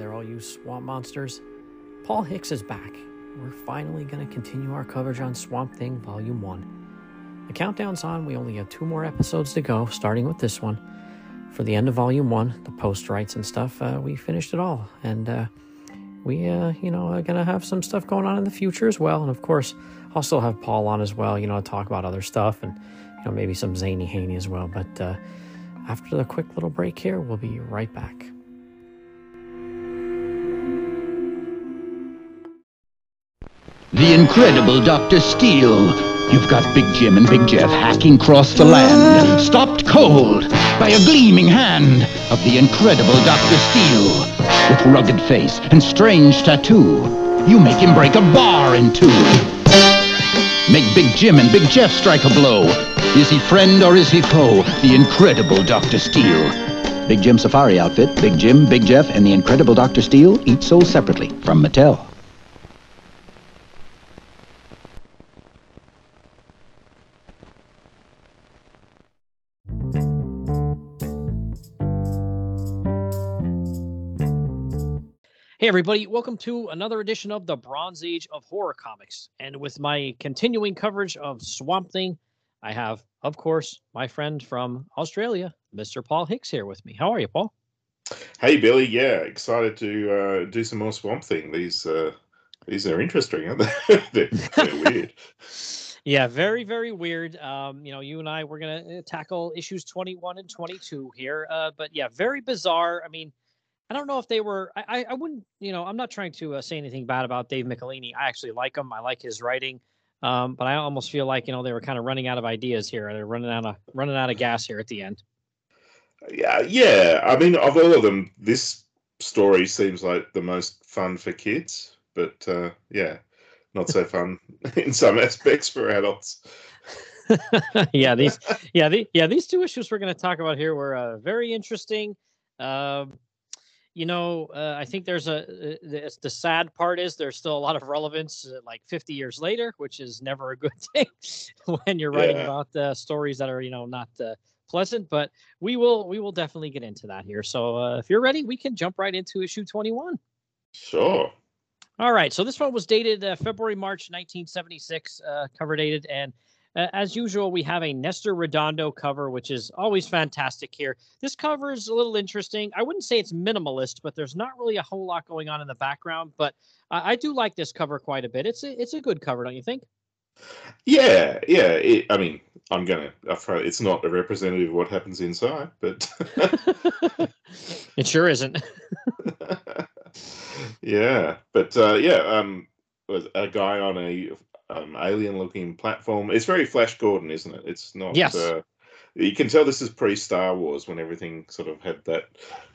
there, all you swamp monsters. Paul Hix is back. We're finally going to continue our coverage on Swamp Thing Volume 1. The countdown's on. We only have two more episodes to go, starting with this one. For the end of Volume 1, the post rights and stuff, uh, we finished it all. And uh, we, uh, you know, are going to have some stuff going on in the future as well. And of course, I'll still have Paul on as well, you know, talk about other stuff and, you know, maybe some zany haney as well. But uh, after the quick little break here, we'll be right back. The incredible Dr. Steele. You've got Big Jim and Big Jeff hacking across the land, stopped cold by a gleaming hand of the incredible Dr. Steele. With rugged face and strange tattoo, you make him break a bar in two. Make Big Jim and Big Jeff strike a blow. Is he friend or is he foe? The incredible Dr. Steele. Big Jim Safari outfit, Big Jim, Big Jeff, and the incredible Dr. Steele each sold separately from Mattel. Hey, everybody, welcome to another edition of the Bronze Age of Horror Comics. And with my continuing coverage of Swamp Thing, I have, of course, my friend from Australia, Mr. Paul Hix, here with me. How are you, Paul? Hey, Billy. Yeah, excited to uh, do some more Swamp Thing. These uh, these are interesting, aren't they? they're, they're weird. Yeah, very, very weird. Um, you know, you and I, we're going to tackle issues 21 and 22 here. Uh, but yeah, very bizarre. I mean, I don't know if they were. I, I wouldn't. You know, I'm not trying to uh, say anything bad about Dave Michelinie. I actually like him. I like his writing. Um, but I almost feel like you know they were kind of running out of ideas here. They're running out of running out of gas here at the end. Yeah, yeah. I mean, of all of them, this story seems like the most fun for kids. But uh, yeah, not so fun in some aspects for adults. yeah, these yeah the, yeah these two issues we're going to talk about here were uh, very interesting. Um, you know, uh, I think there's a the, the, sad part is there's still a lot of relevance uh, like 50 years later, which is never a good thing when you're writing yeah. about uh, stories that are you know not uh, pleasant. But we will we will definitely get into that here. So uh, if you're ready, we can jump right into issue 21. Sure. All right. So this one was dated uh, February March 1976, cover dated, and uh, as usual, we have a Nestor Redondo cover, which is always fantastic here. This cover is a little interesting. I wouldn't say it's minimalist, but there's not really a whole lot going on in the background. But I, I do like this cover quite a bit. It's a, it's a good cover, don't you think? Yeah, yeah. It, I mean, I'm gonna. It's not a representative of what happens inside, but it sure isn't. yeah, but uh, yeah, um, a guy on a um, alien-looking platform. It's very Flash Gordon, isn't it? It's not. Yes. Uh, you can tell this is pre-Star Wars when everything sort of had that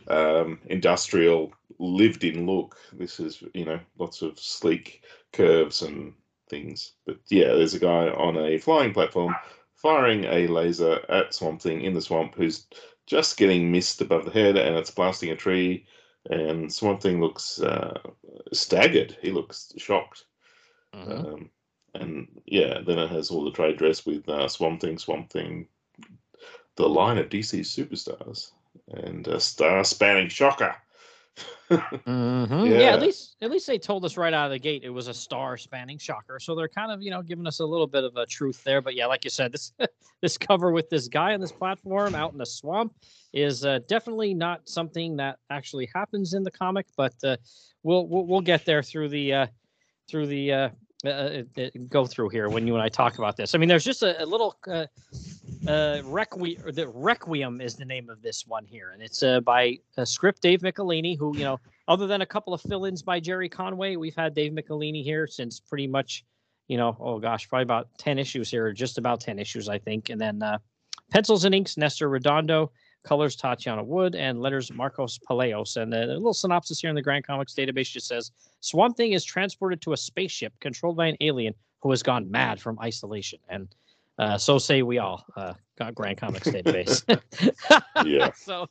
um, industrial, lived-in look. This is, you know, lots of sleek curves and things. But yeah, there's a guy on a flying platform firing a laser at Swamp Thing in the swamp who's just getting missed above the head and it's blasting a tree. And Swamp Thing looks uh, staggered. He looks shocked. Mm-hmm. Um, and yeah, then it has all the trade dress with uh, Swamp Thing, Swamp Thing, the line of DC superstars, and a star-spanning shocker. mm-hmm. yeah. yeah. at least at least they told us right out of the gate it was a star-spanning shocker. So they're kind of you know giving us a little bit of a truth there. But yeah, like you said, this this cover with this guy on this platform out in the swamp is uh, definitely not something that actually happens in the comic. But uh, we'll, we'll we'll get there through the uh, through the uh, uh, uh, uh, go through here when you and I talk about this. I mean, there's just a, a little uh, uh, requiem. The requiem is the name of this one here, and it's uh, by a script Dave Michelinie, who you know, other than a couple of fill-ins by Gerry Conway, we've had Dave Michelinie here since pretty much, you know, oh gosh, probably about ten issues here, just about ten issues, I think, and then uh, pencils and inks Nestor Redondo, colors Tatiana Wood, and letters Marcos Paleos. And a little synopsis here in the Grand Comics database just says Swamp Thing is transported to a spaceship controlled by an alien who has gone mad from isolation. And uh, so say we all. Uh, got Grand Comics database. yeah. So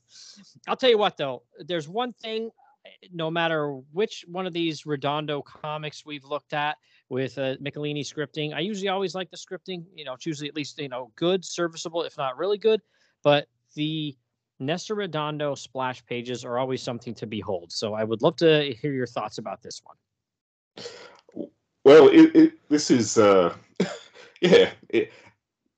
I'll tell you what, though, there's one thing. No matter which one of these Redondo comics we've looked at with uh, Michelinie scripting, I usually always like the scripting. You know, it's usually at least you know good, serviceable, if not really good. But the Nestor Redondo splash pages are always something to behold. So I would love to hear your thoughts about this one. Well, it, it, this is, uh, yeah, it,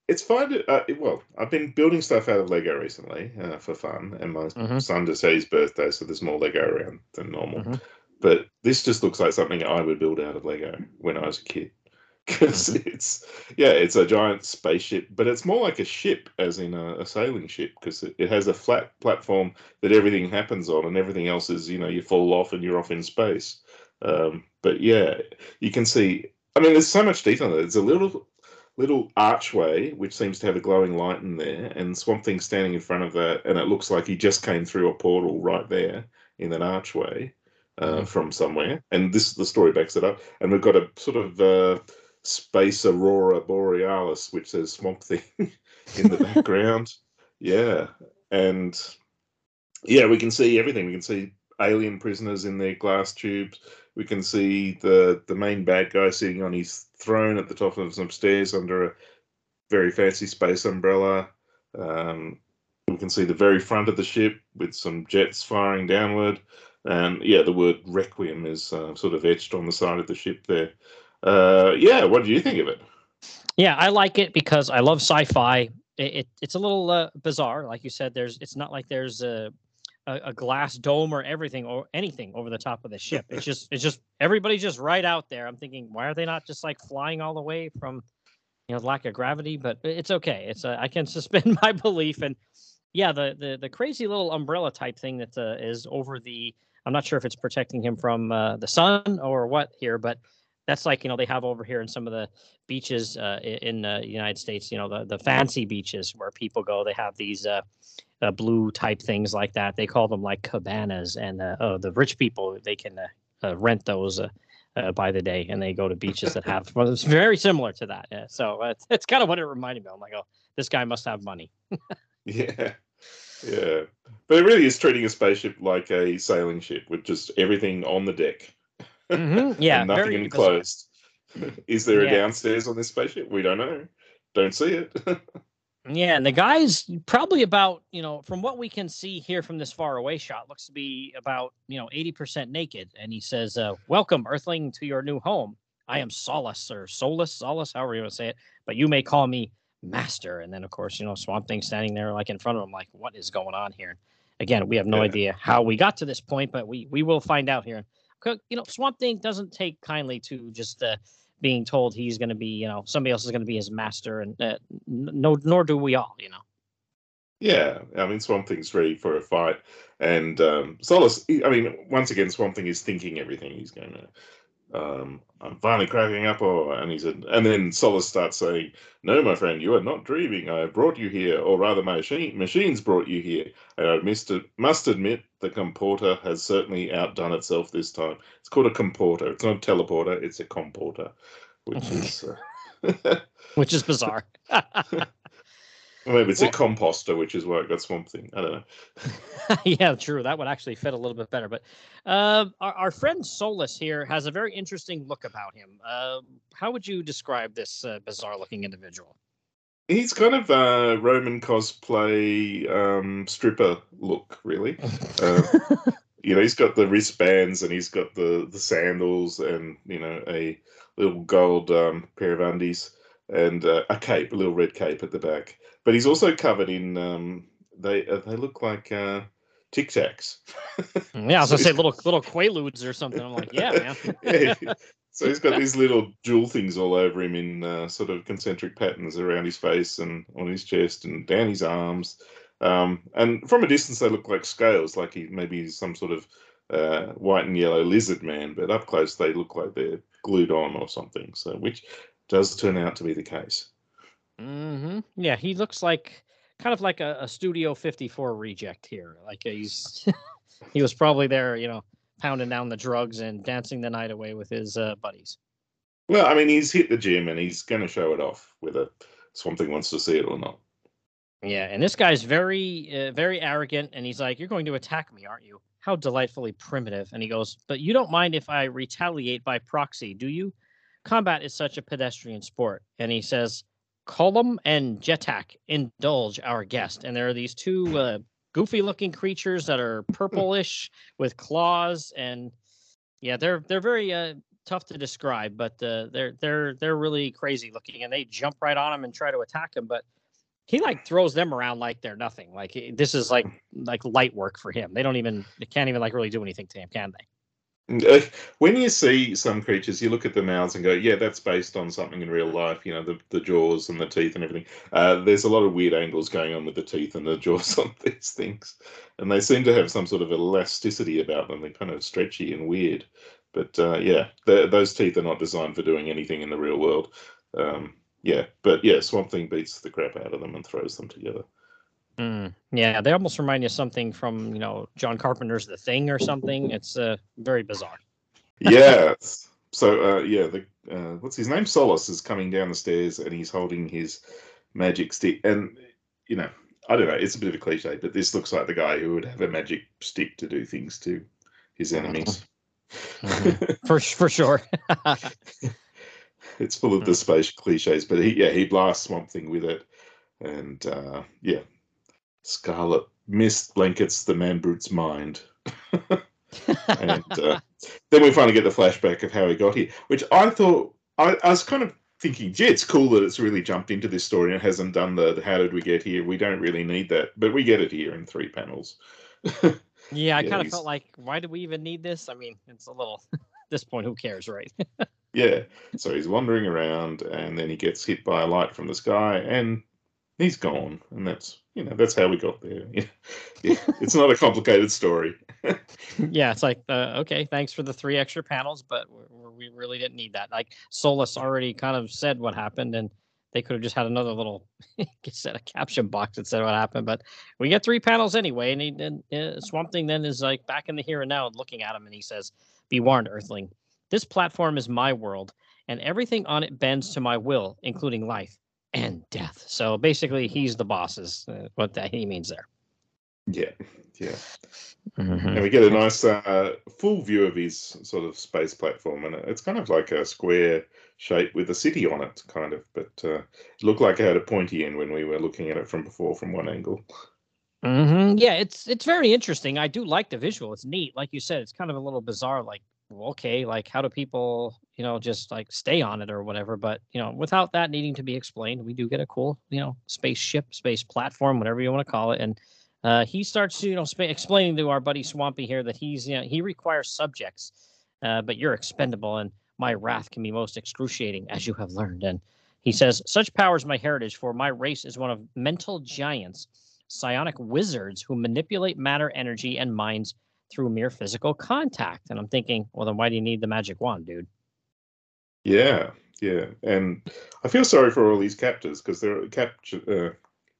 it's fine. To, uh, well, I've been building stuff out of Lego recently uh, for fun, and my mm-hmm. son just had his birthday, so there's more Lego around than normal. Mm-hmm. But this just looks like something I would build out of Lego when I was a kid because mm-hmm. it's yeah it's a giant spaceship but it's more like a ship as in a, a sailing ship because it, it, has a flat platform that everything happens on and everything else is you know you fall off and you're off in space um, but yeah you can see i mean there's so much detail there there's a little little archway which seems to have a glowing light in there and swamp thing standing in front of that and it looks like he just came through a portal right there in that archway uh, mm-hmm. from somewhere and this the story backs it up and we've got a sort of uh, space aurora borealis, which says Swamp Thing in the background. yeah, and yeah, we can see everything. We can see alien prisoners in their glass tubes. We can see the the main bad guy sitting on his throne at the top of some stairs under a very fancy space umbrella. Um, we can see the very front of the ship with some jets firing downward. And yeah, the word requiem is uh, sort of etched on the side of the ship there uh, yeah, what do you think of it? Yeah, I like it because I love sci-fi. It, it it's a little uh, bizarre, like you said. There's it's not like there's a, a, a glass dome or everything or anything over the top of the ship. It's just it's just everybody's just right out there. I'm thinking, why are they not just like flying all the way from you know lack of gravity? But it's okay. It's uh, I can suspend my belief and yeah, the the the crazy little umbrella type thing that uh, is over the. I'm not sure if it's protecting him from uh, the sun or what here, but that's like you know they have over here in some of the beaches uh, in the United States. You know the the fancy beaches where people go. They have these uh, uh, blue type things like that. They call them like cabanas, and uh, oh, the rich people they can uh, uh, rent those. by the day, and they go to beaches that have. Well, it's very similar to that. Yeah. So it's, it's kind of what it reminded me. of. I'm like, oh, this guy must have money. yeah, yeah, but it really is treating a spaceship like a sailing ship with just everything on the deck. Mm-hmm. Yeah, nothing enclosed. Is there yeah. a downstairs on this spaceship? We don't know. Don't see it. yeah, and the guy's probably about you know from what we can see here from this far away shot looks to be about you know eighty percent naked, and he says, uh, "Welcome, Earthling, to your new home. I am Solus or Solus, Solus, however you want to say it, but you may call me Master." And then of course you know Swamp Thing standing there like in front of him, like what is going on here? Again, we have no yeah. idea how we got to this point, but we we will find out here you know, Swamp Thing doesn't take kindly to just uh, being told he's going to be, you know, somebody else is going to be his master, and uh, no, nor do we all, you know. Yeah, I mean, Swamp Thing's ready for a fight, and um, Solus. I mean, once again, Swamp Thing is thinking everything he's going to um, I'm finally cracking up. Or and he said, and then Solus starts saying, "No, my friend, you are not dreaming. I have brought you here, or rather, my machine, machines brought you here. And I must, must admit, the comporter has certainly outdone itself this time. It's called a comporter. It's not a teleporter. It's a comporter, which is." Uh, which is bizarre. Maybe it's well, a composter, which is why it got Swamp Thing. I don't know. yeah, true. That would actually fit a little bit better. But uh, our, our, friend Solus here has a very interesting look about him. Uh, how would you describe this uh, bizarre-looking individual? He's kind of a Roman cosplay um, stripper look, really. Uh, you know, he's got the wristbands and he's got the the sandals and you know a little gold um, pair of undies and uh, a cape, a little red cape at the back. But he's also covered in um, they uh, they look like uh, Tic Tacs. Mm, yeah, I was gonna say little little Quaaludes or something. I'm like, yeah, man. yeah. So he's got these little jewel things all over him in uh, sort of concentric patterns around his face and on his chest and down his arms. Um, and from a distance, they look like scales, like he maybe he's some sort of uh, white and yellow lizard man. But up close, they look like they're glued on or something. So, which does turn out to be the case. Mm-hmm. Yeah, he looks like kind of like a, a Studio 54 reject here. Like he's he was probably there, you know, pounding down the drugs and dancing the night away with his uh, buddies. Well, I mean, he's hit the gym and he's going to show it off whether Swamp Thing wants to see it or not. Yeah, and this guy's very, uh, very arrogant, and he's like, "You're going to attack me, aren't you? How delightfully primitive!" And he goes, "But you don't mind if I retaliate by proxy, do you? Combat is such a pedestrian sport." And he says, Colum and Jetak indulge our guest, and there are these two uh, goofy looking creatures that are purplish with claws and yeah, they're they're very uh, tough to describe, but uh, they're they're they're really crazy looking, and they jump right on him and try to attack him. But he like throws them around like they're nothing. Like this is like like light work for him. They don't even they can't even like really do anything to him, can they? When you see some creatures, you look at the mouths and go, "Yeah, that's based on something in real life." You know, the, the jaws and the teeth and everything. Uh, there's a lot of weird angles going on with the teeth and the jaws on these things, and they seem to have some sort of elasticity about them. They're kind of stretchy and weird. But uh, yeah, those teeth are not designed for doing anything in the real world. Um, yeah, but yeah, Swamp Thing beats the crap out of them and throws them together. Mm, yeah, they almost remind you of something from you know John Carpenter's The Thing or something. It's uh, very bizarre. yes. So uh, yeah, the uh, what's his name? Solus is coming down the stairs and he's holding his magic stick. And you know, I don't know. It's a bit of a cliche, but this looks like the guy who would have a magic stick to do things to his enemies. Mm-hmm. for for sure. it's full of the space cliches, but he yeah he blasts Swamp Thing with it, and uh, yeah, Scarlet Mist blankets the man brute's mind. and uh, then we finally get the flashback of how he got here, which I thought I, I, was kind of thinking, gee, it's cool that it's really jumped into this story and hasn't done the, the how did we get here? We don't really need that, but we get it here in three panels. yeah, I yeah, kind of felt like, why do we even need this? I mean, it's a little at this point, who cares, right? yeah. So he's wandering around, and then he gets hit by a light from the sky, and he's gone, and that's you know that's how we got there. Yeah, it's not a complicated story. yeah, it's like uh, okay, thanks for the three extra panels, but we really didn't need that. Like Solus already kind of said what happened, and they could have just had another little set a caption box that said what happened. But we get three panels anyway, and, he, and uh, Swamp Thing then is like back in the here and now, looking at him, and he says, "Be warned, Earthling. This platform is my world, and everything on it bends to my will, including life and death. So basically, he's the boss, is uh, what that he means there. Yeah, yeah. Mm-hmm. And we get a nice uh, full view of his sort of space platform, and it's kind of like a square shape with a city on it, kind of. But uh, it looked like it had a pointy end when we were looking at it from before, from one angle. Mm-hmm. Yeah, it's it's very interesting. I do like the visual. It's neat, like you said. It's kind of a little bizarre, like okay, like how do people, you know, just like stay on it or whatever? But you know, without that needing to be explained, we do get a cool, you know, spaceship, space platform, whatever you want to call it, and uh, he starts, you know, sp- explaining to our buddy Swampy here that he's, you know, he requires subjects, uh, but you're expendable, and my wrath can be most excruciating, as you have learned. And he says, such power is my heritage, for my race is one of mental giants, psionic wizards who manipulate matter, energy, and minds through mere physical contact. And I'm thinking, well, then why do you need the magic wand, dude? Yeah, yeah. And I feel sorry for all these captors because they're captured uh,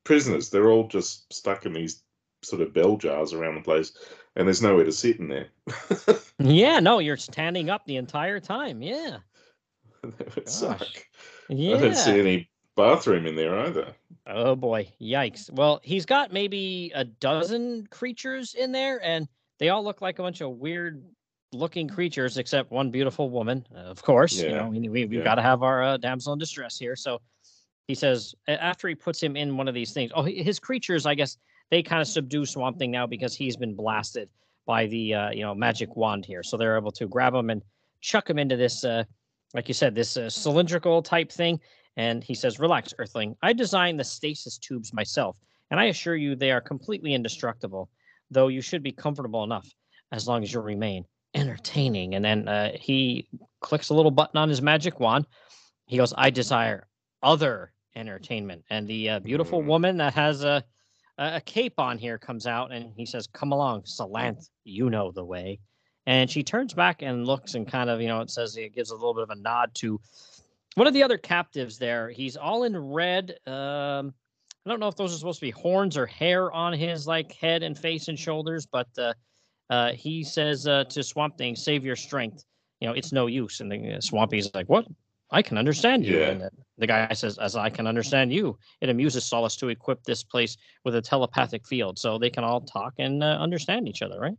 prisoners. They're all just stuck in these sort of bell jars around the place, and there's nowhere to sit in there. yeah, no, you're standing up the entire time. Yeah. that would suck. Yeah. I don't see any bathroom in there either. Oh boy, yikes. Well, he's got maybe a dozen creatures in there, and they all look like a bunch of weird looking creatures, except one beautiful woman, uh, of course. Yeah. You know, we, we, have yeah. got to have our uh, damsel in distress here. So he says, after he puts him in one of these things, oh, his creatures, I guess, they kind of subdue Swamp Thing now because he's been blasted by the, uh, you know, magic wand here. So they're able to grab him and chuck him into this, uh, like you said, this uh, cylindrical type thing. And he says, Relax, Earthling. I designed the stasis tubes myself, and I assure you they are completely indestructible though you should be comfortable enough as long as you remain entertaining. And then uh, he clicks a little button on his magic wand. He goes, I desire other entertainment. And the uh, beautiful mm. woman that has a, a cape on here comes out and he says, Come along, Salanth, you know the way. And she turns back and looks and kind of, you know, it says it gives a little bit of a nod to one of the other captives there. He's all in red. Um, I don't know if those are supposed to be horns or hair on his like head and face and shoulders, but uh, uh, he says uh, to Swamp Thing, "Save your strength. You know, it's no use." And the uh, Swampy's like, "What? I can understand you." Yeah. And the guy says, "As I can understand you." It amuses Solus to equip this place with a telepathic field, so they can all talk and uh, understand each other, right?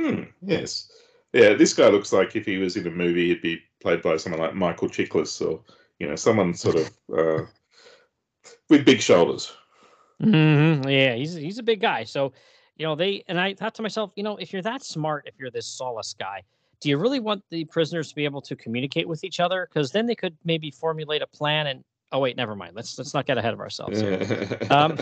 Hmm. Yes. Yeah. This guy looks like if he was in a movie, he'd be played by someone like Michael Chiklis or you know someone sort of uh, with big shoulders. Mm-hmm. Yeah, he's he's a big guy. So, you know, they and I thought to myself, you know, if you're that smart, if you're this Solace guy, do you really want the prisoners to be able to communicate with each other? Because then they could maybe formulate a plan and oh wait, never mind. Let's let's not get ahead of ourselves. um,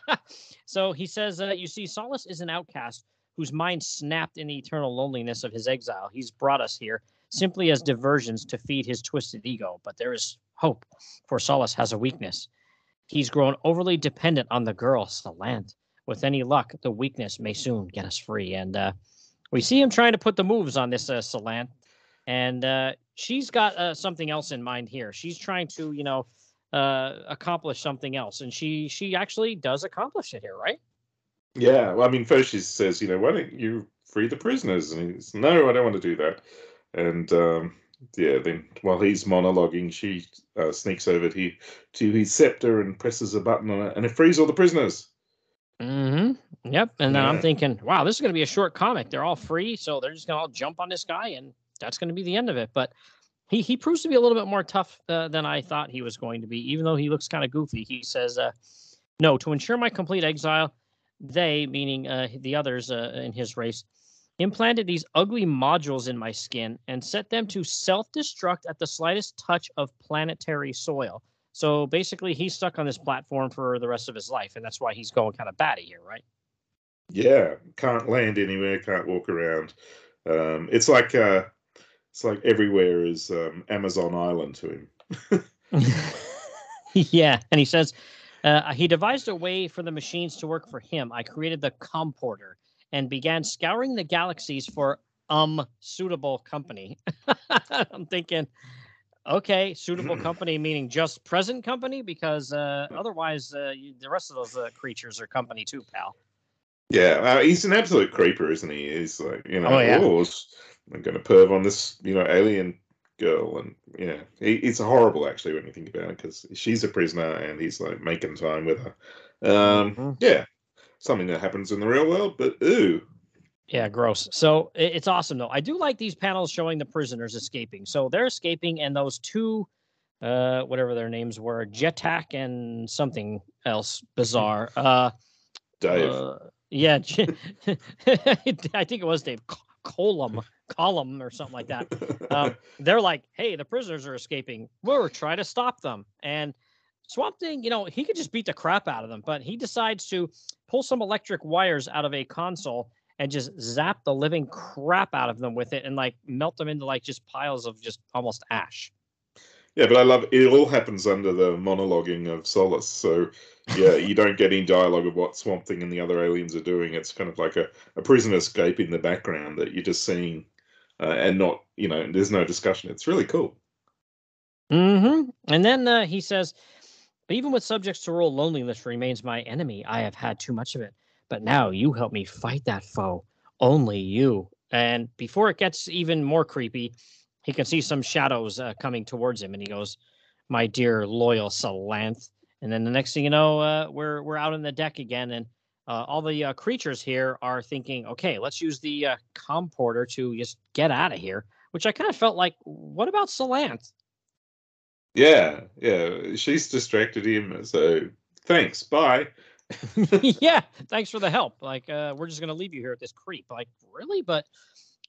so he says, uh, you see, Solace is an outcast whose mind snapped in the eternal loneliness of his exile. He's brought us here simply as diversions to feed his twisted ego. But there is hope, for Solace has a weakness. He's grown overly dependent on the girl, Salant. With any luck, the weakness may soon get us free. And uh, we see him trying to put the moves on this uh, Salant. And uh, she's got uh, something else in mind here. She's trying to, you know, uh, accomplish something else, and she she actually does accomplish it here, right? Yeah, well, I mean, first she says, you know, why don't you free the prisoners? And he's, no, I don't want to do that. And um, yeah, then while he's monologuing, she uh, sneaks over to, to his scepter and presses a button on it, and it frees all the prisoners. Mm-hmm. Yep. And then yeah. I'm thinking, wow, this is going to be a short comic. They're all free, so they're just going to all jump on this guy, and that's going to be the end of it. But he he proves to be a little bit more tough uh, than I thought he was going to be, even though he looks kind of goofy. He says, uh, "No, to ensure my complete exile, they, meaning uh, the others uh, in his race, implanted these ugly modules in my skin and set them to self-destruct at the slightest touch of planetary soil." So basically, he's stuck on this platform for the rest of his life, and that's why he's going kind of batty here, right? Yeah, can't land anywhere, can't walk around. Um, it's like uh, it's like everywhere is um, Amazon Island to him. yeah, and he says uh, he devised a way for the machines to work for him. I created the Comporter and began scouring the galaxies for um suitable company. I'm thinking, okay, suitable company meaning just present company because uh, otherwise uh, you, the rest of those uh, creatures are company too, pal. Yeah, uh, he's an absolute creeper, isn't he? He's like, you know, oh, yeah. oh, I'm going to perv on this, you know, alien girl, and yeah, he, it's horrible actually when you think about it because she's a prisoner and he's like making time with her. Um, mm-hmm. Yeah, something that happens in the real world, but ooh. Yeah, gross. So it's awesome though. I do like these panels showing the prisoners escaping. So they're escaping, and those two, uh, whatever their names were, Jetak and something else bizarre. Uh, Dave. Uh, yeah, I think it was Dave column column or something like that. Um, they're like, hey, the prisoners are escaping. We're trying to stop them. And Swamp Thing, you know, he could just beat the crap out of them, but he decides to pull some electric wires out of a console and just zap the living crap out of them with it and like melt them into like just piles of just almost ash. Yeah, but I love it. All happens under the monologuing of Solace. So yeah, you don't get any dialogue of what Swamp Thing and the other aliens are doing. It's kind of like a, a prison escape in the background that you're just seeing, uh, and not you know. There's no discussion. It's really cool. Hmm. And then uh, he says, even with subjects to rule, loneliness remains my enemy. I have had too much of it, but now you help me fight that foe. Only you. And before it gets even more creepy, he can see some shadows uh, coming towards him, and he goes, "My dear loyal Salanth." And then the next thing you know, uh, we're we're out on the deck again, and uh, all the uh, creatures here are thinking, "Okay, let's use the uh, comporter to just get out of here." Which I kind of felt like, what about Salanth? Yeah, yeah, she's distracted him. So thanks, bye. yeah, thanks for the help. Like, uh, we're just gonna leave you here at this creep. Like, really? But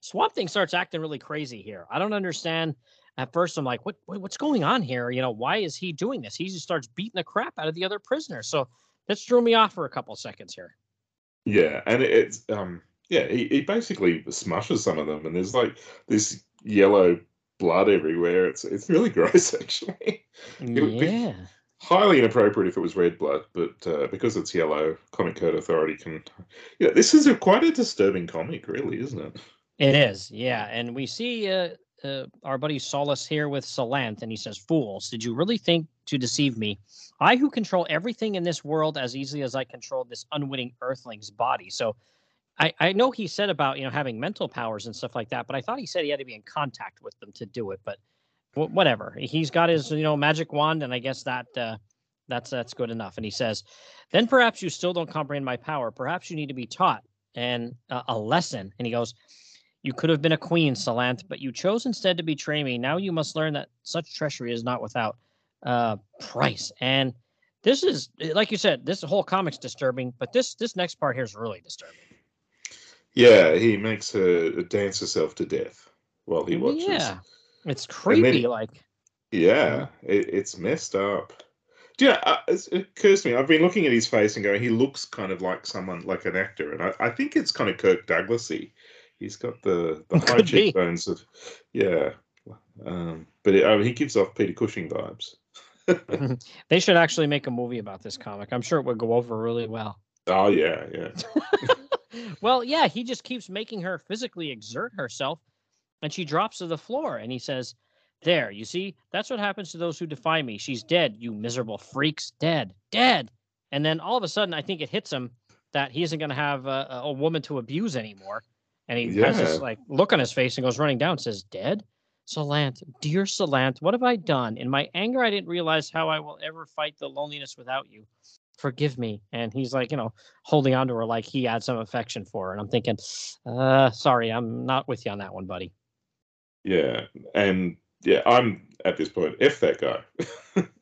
Swamp Thing starts acting really crazy here. I don't understand. At first, I'm like, what, what's going on here? You know, why is he doing this? He just starts beating the crap out of the other prisoners. So this threw me off for a couple seconds here. Yeah, and it's um, yeah, he, he basically smushes some of them, and there's like this yellow blood everywhere. It's it's really gross, actually. It would yeah. highly inappropriate if it was red blood, but uh, because it's yellow, Comic Code Authority can. Yeah, this is a, quite a disturbing comic, really, isn't it? It is, yeah. And we see uh, uh, our buddy Solace here with Salanth, and he says, Fools, did you really think to deceive me? I who control everything in this world as easily as I control this unwitting earthling's body. So I, I know he said about, you know, having mental powers and stuff like that, but I thought he said he had to be in contact with them to do it. But w- whatever. He's got his, you know, magic wand, and I guess that uh, that's that's good enough. And he says, then perhaps you still don't comprehend my power. Perhaps you need to be taught and uh, a lesson. And he goes, you could have been a queen, Salanth, but you chose instead to betray me. Now you must learn that such treachery is not without uh, price. And this is like you said, this whole comic's disturbing, but this this next part here is really disturbing. Yeah, he makes her dance herself to death while he watches. Yeah, it's creepy. Then, like, yeah, it, it's messed up. Yeah, uh, it occurs to me. I've been looking at his face and going, he looks kind of like someone, like an actor, and I, I think it's kind of Kirk Douglasy. He's got the the high cheekbones of, yeah. Um, but it, I mean, he gives off Peter Cushing vibes. they should actually make a movie about this comic. I'm sure it would go over really well. Oh yeah, yeah. well, yeah, he just keeps making her physically exert herself, and she drops to the floor. And he says, "There, you see, that's what happens to those who defy me. She's dead, you miserable freaks, dead, dead." And then all of a sudden, I think it hits him that he isn't going to have a, a, woman to abuse anymore. And he yeah. has this like look on his face and goes running down, says, "Dead." Salant, dear Salant, what have I done? In my anger, I didn't realize how I will ever fight the loneliness without you. Forgive me. And he's like, you know, holding on to her like he had some affection for her. And I'm thinking, uh, sorry, I'm not with you on that one, buddy. Yeah. And yeah, I'm at this point, if that guy.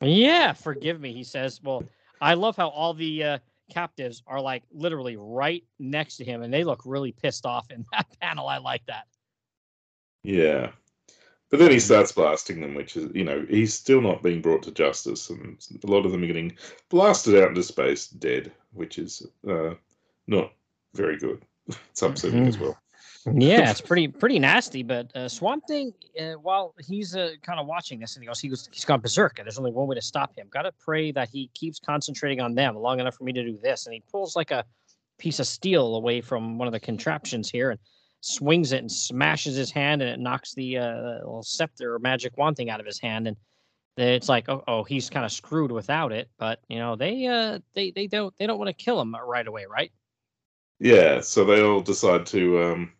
yeah, forgive me, he says. Well, I love how all the uh, captives are like literally right next to him and they look really pissed off in that panel. I like that. Yeah. But then he starts blasting them, which is, you know, he's still not being brought to justice, and a lot of them are getting blasted out into space dead, which is uh, not very good. It's upsetting mm-hmm. as well. yeah, it's pretty pretty nasty. But uh, Swamp Thing, uh, while he's uh, kind of watching this, and he goes, he goes, he's gone berserk, and there's only one way to stop him. Got to pray that he keeps concentrating on them long enough for me to do this. And he pulls like a piece of steel away from one of the contraptions here, and swings it and smashes his hand, and it knocks the uh, little scepter or magic wand thing out of his hand, and it's like, oh, oh he's kind of screwed without it. But you know, they uh, they they don't they don't want to kill him right away, right? Yeah, so they all decide to um,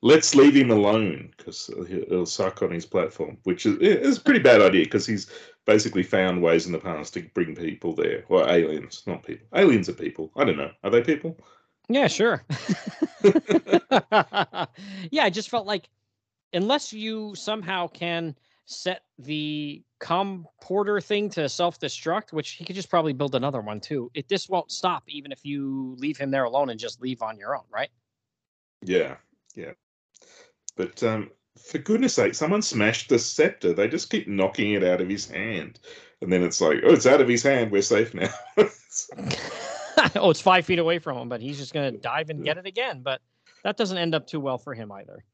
let's leave him alone because he'll suck on his platform, which is, is a pretty bad idea because he's basically found ways in the past to bring people there, or aliens, not people. Aliens are people. I don't know. Are they people? Yeah, sure. yeah, I just felt like unless you somehow can set the comporter thing to self-destruct, which he could just probably build another one too. It this won't stop even if you leave him there alone and just leave on your own, right? Yeah, yeah. But um, for goodness sake, someone smashed the scepter. They just keep knocking it out of his hand. And then it's like, oh, it's out of his hand. We're safe now. oh, it's five feet away from him, but he's just going to dive and get it again. But that doesn't end up too well for him either.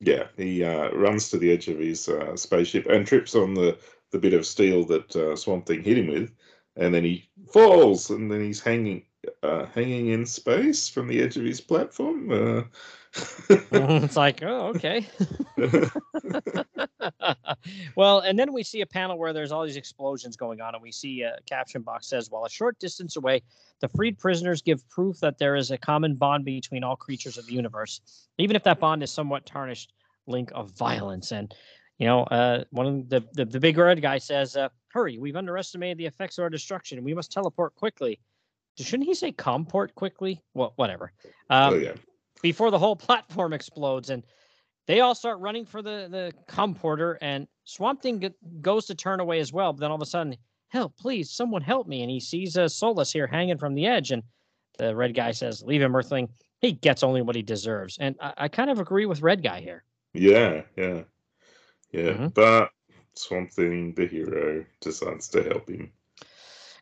Yeah, he uh, runs to the edge of his uh, spaceship and trips on the, the bit of steel that uh, Swamp Thing hit him with, and then he falls, and then he's hanging uh, hanging in space from the edge of his platform. It's like, oh, okay. well, and then we see a panel where there's all these explosions going on, and we see a caption box says, "While a short distance away, the freed prisoners give proof that there is a common bond between all creatures of the universe, even if that bond is somewhat tarnished. Link of violence." And you know, uh, one of the, the the big red guy says, uh, "Hurry! We've underestimated the effects of our destruction. We must teleport quickly." Shouldn't he say comport quickly? Well, whatever. Um, oh, yeah before the whole platform explodes and they all start running for the the comporter and swamp thing goes to turn away as well but then all of a sudden help please someone help me and he sees a solus here hanging from the edge and the red guy says leave him earthling. He gets only what he deserves and i, I kind of agree with red guy here. Yeah yeah. Yeah mm-hmm. but swamp thing the hero decides to help him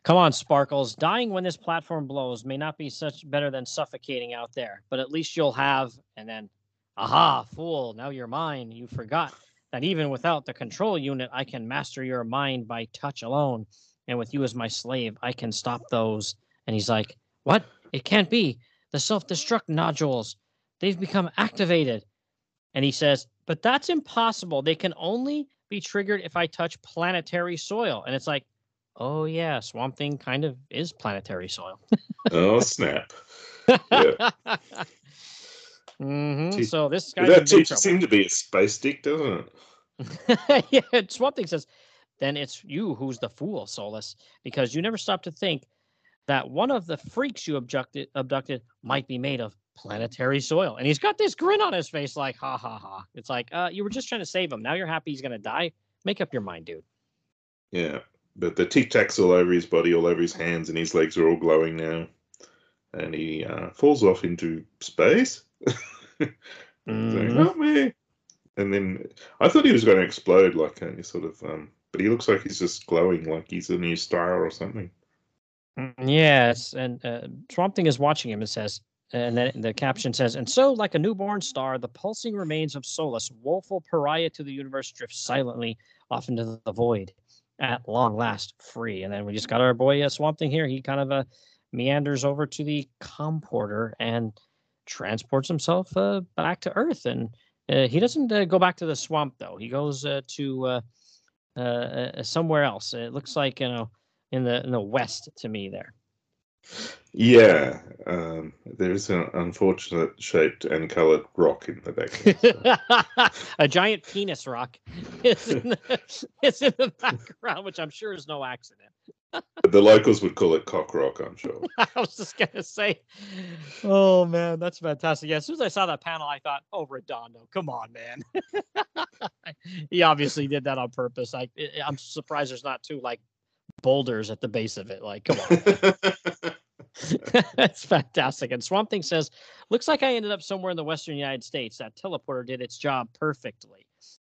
Come on, Sparkles. Dying when this platform blows may not be such better than suffocating out there, but at least you'll have, and then, aha, fool, now you're mine. You forgot that even without the control unit, I can master your mind by touch alone. And with you as my slave, I can stop those. And he's like, What? It can't be. The self destruct nodules, they've become activated. And he says, But that's impossible. They can only be triggered if I touch planetary soil. And it's like, oh yeah, Swamp Thing kind of is planetary soil. oh snap! Yeah. mm-hmm. So this guy that seems seem to be a space dick, doesn't it? yeah, Swamp Thing says, "Then it's you who's the fool, Solus, because you never stop to think that one of the freaks you abducted abducted might be made of planetary soil." And he's got this grin on his face, like ha ha ha. It's like, uh, you were just trying to save him. Now you're happy he's gonna die. Make up your mind, dude. Yeah. But the tic tacs all over his body, all over his hands, and his legs are all glowing now. And he uh, falls off into space. mm-hmm. Help me! And then I thought he was going to explode, like a sort of. Um, but he looks like he's just glowing, like he's a new star or something. Mm, yes, and uh, Swamp Thing is watching him and says, and then the caption says, and so, like a newborn star, the pulsing remains of Solus, woeful pariah to the universe, drifts silently off into the void at long last free. And then we just got our boy uh, Swamp Thing here. He kind of uh, meanders over to the comporter and transports himself uh, back to Earth. And uh, he doesn't uh, go back to the swamp though. He goes uh, to somewhere else. It looks like you know in the in the west to me there. Yeah, um, there is an unfortunate shaped and coloured rock in the background. a giant penis rock is in, the, is in the background, which I'm sure is no accident. the locals would call it cock rock, I'm sure. I was just gonna say, oh man, that's fantastic. Yeah, as soon as I saw that panel, I thought, oh, Redondo, come on, man. he obviously did that on purpose. I, I'm surprised there's not two like boulders at the base of it. Like, come on. That's fantastic. And Swamp Thing says, looks like I ended up somewhere in the Western United States. That teleporter did its job perfectly.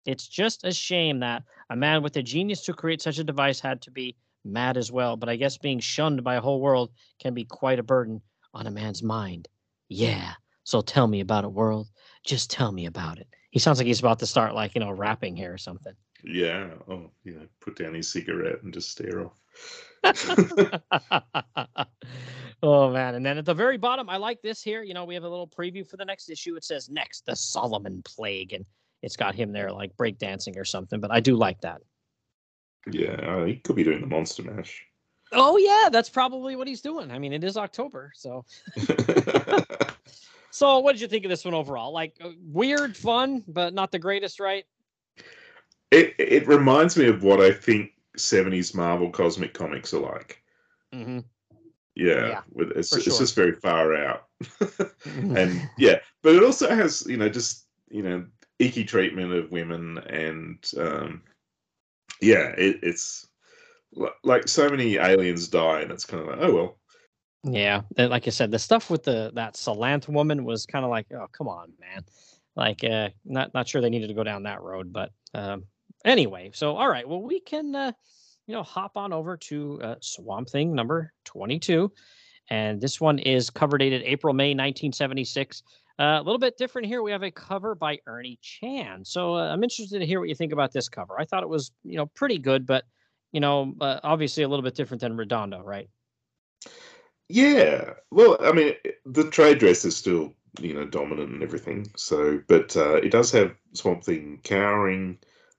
It's just a shame that a man with the genius to create such a device had to be mad as well. But I guess being shunned by a whole world can be quite a burden on a man's mind. Yeah. So tell me about it, world. Just tell me about it. He sounds like he's about to start, like, you know, rapping here or something. Yeah. Oh, yeah. put down his cigarette and just stare off. oh man and then at the very bottom i like this here you know we have a little preview for the next issue. It says next the solomon plague and it's got him there like breakdancing or something but i do like that. Yeah uh, he could be doing the monster mash. Oh yeah that's probably what he's doing. I mean it is october so. So what did you think of this one overall? Like uh, weird fun but not the greatest right? It it reminds me of what i think 70s Marvel cosmic comics are like. Mm-hmm. Yeah, yeah it's, sure. it's just very far out. and yeah, but it also has, you know, just, you know, icky treatment of women and, um, yeah, it, it's like so many aliens die and it's kind of like, oh, well. Yeah, like I said, the stuff with the that Salant woman was kind of like, oh, come on, man. Like, uh, not not sure they needed to go down that road, but um, Anyway, so all right, well we can uh, you know hop on over to uh, Swamp Thing number 22 and this one is cover dated April May 1976. Uh, a little bit different here. We have a cover by Ernie Chan. So uh, I'm interested to hear what you think about this cover. I thought it was, you know, pretty good, but you know, uh, obviously a little bit different than Redondo, right? Yeah. Well, I mean, the trade dress is still, you know, dominant and everything. So, but uh, it does have Swamp Thing cowering,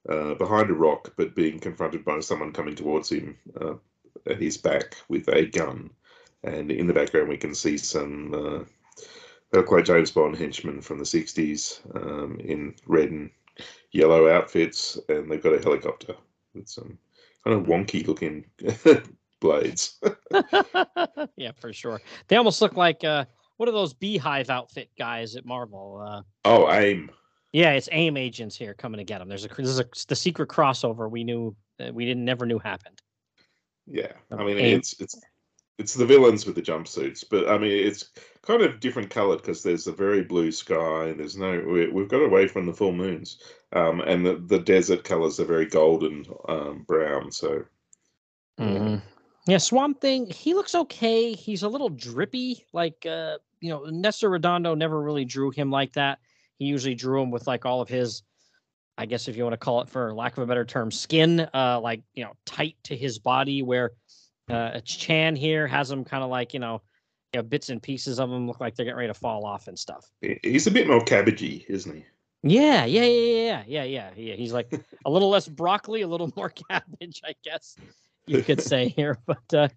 uh, behind a rock, but being confronted by someone coming towards him uh, at his back with a gun. And in the background, we can see some uh, look like James Bond henchmen from the 60s um, in red and yellow outfits, and they've got a helicopter with some kind of wonky looking blades. yeah, for sure. They almost look like uh, what are those beehive outfit guys at Marvel? Uh, oh, AIM. Yeah, it's AIM agents here coming to get him. There's a there's a the secret crossover we knew we didn't never knew happened. Yeah, I mean AIM. it's it's it's the villains with the jumpsuits, but I mean it's kind of different colored because there's a very blue sky. and There's no we, have got away from the full moons, um, and the the desert colors are very golden um, brown. So. Mm-hmm. Yeah, Swamp Thing. He looks okay. He's a little drippy. Like uh, you know, Nestor Redondo never really drew him like that. He usually drew him with like all of his, I guess if you want to call it for lack of a better term, skin, uh, like you know, tight to his body. Where uh, Chan here has him kind of like you know, you know, bits and pieces of him look like they're getting ready to fall off and stuff. He's a bit more cabbagey, isn't he? Yeah, yeah, yeah, yeah, yeah, yeah, yeah. He's like a little less broccoli, a little more cabbage, I guess you could say here. But uh,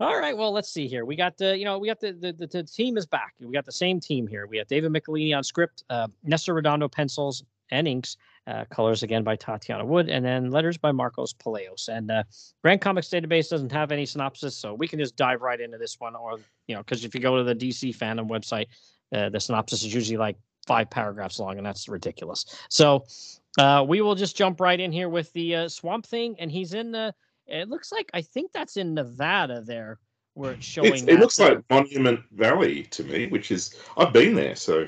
all right, well, let's see here. We got the, you know, we got the, the the, the team is back. We got the same team here. We have David Michelinie on script, uh, Nestor Redondo pencils and inks, uh, colors again by Tatiana Wood, and then letters by Marcos Paleos. And uh, Grand Comics Database doesn't have any synopsis, so we can just dive right into this one. Or you know, because if you go to the DC fandom website, uh, the synopsis is usually like five paragraphs long, and that's ridiculous. So uh, we will just jump right in here with the uh, Swamp Thing, and he's in the It looks like I think that's in Nevada there where it's showing. It's, it looks like Monument Valley to me, which is I've been there, so.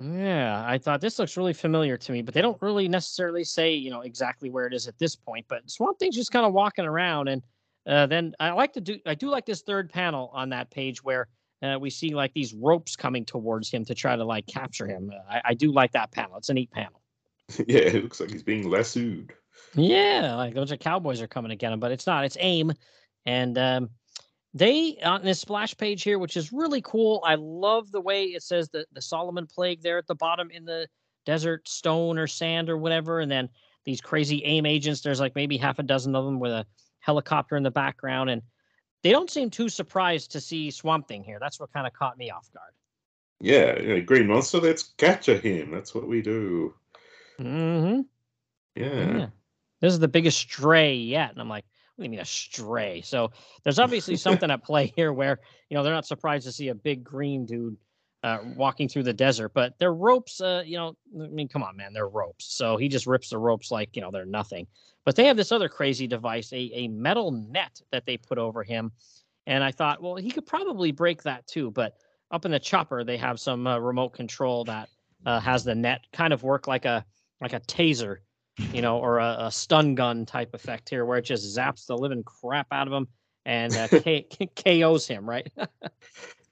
Yeah, I thought this looks really familiar to me, but they don't really necessarily say, you know, exactly where it is at this point. But Swamp Thing's just kind of walking around, and uh, then I like to do, I do like this third panel on that page where uh, we see like these ropes coming towards him to try to like capture him. Uh, I, I do like that panel. It's a neat panel. yeah, it looks like he's being lassoed. Yeah, like those are cowboys are coming to get him, but it's not. It's AIM, and um, they on this splash page here, which is really cool. I love the way it says the the Solomon plague there at the bottom in the desert stone or sand or whatever, and then these crazy AIM agents. There's like maybe half a dozen of them with a helicopter in the background, and they don't seem too surprised to see Swamp Thing here. That's what kind of caught me off guard. Yeah, yeah, Green Monster. Let's capture him. That's what we do. Mm-hmm. Yeah. yeah. This is the biggest stray yet, and I'm like, what do you mean a stray? So there's obviously something at play here where you know they're not surprised to see a big green dude uh, walking through the desert, but their ropes, uh, you know, I mean, come on, man, they're ropes. So he just rips the ropes like you know they're nothing. But they have this other crazy device, a a metal net that they put over him, and I thought, well, he could probably break that too. But up in the chopper, they have some uh, remote control that uh, has the net kind of work like a like a taser you know, or a, a, stun gun type effect here, where it just zaps the living crap out of him and uh, K- KOs him, right?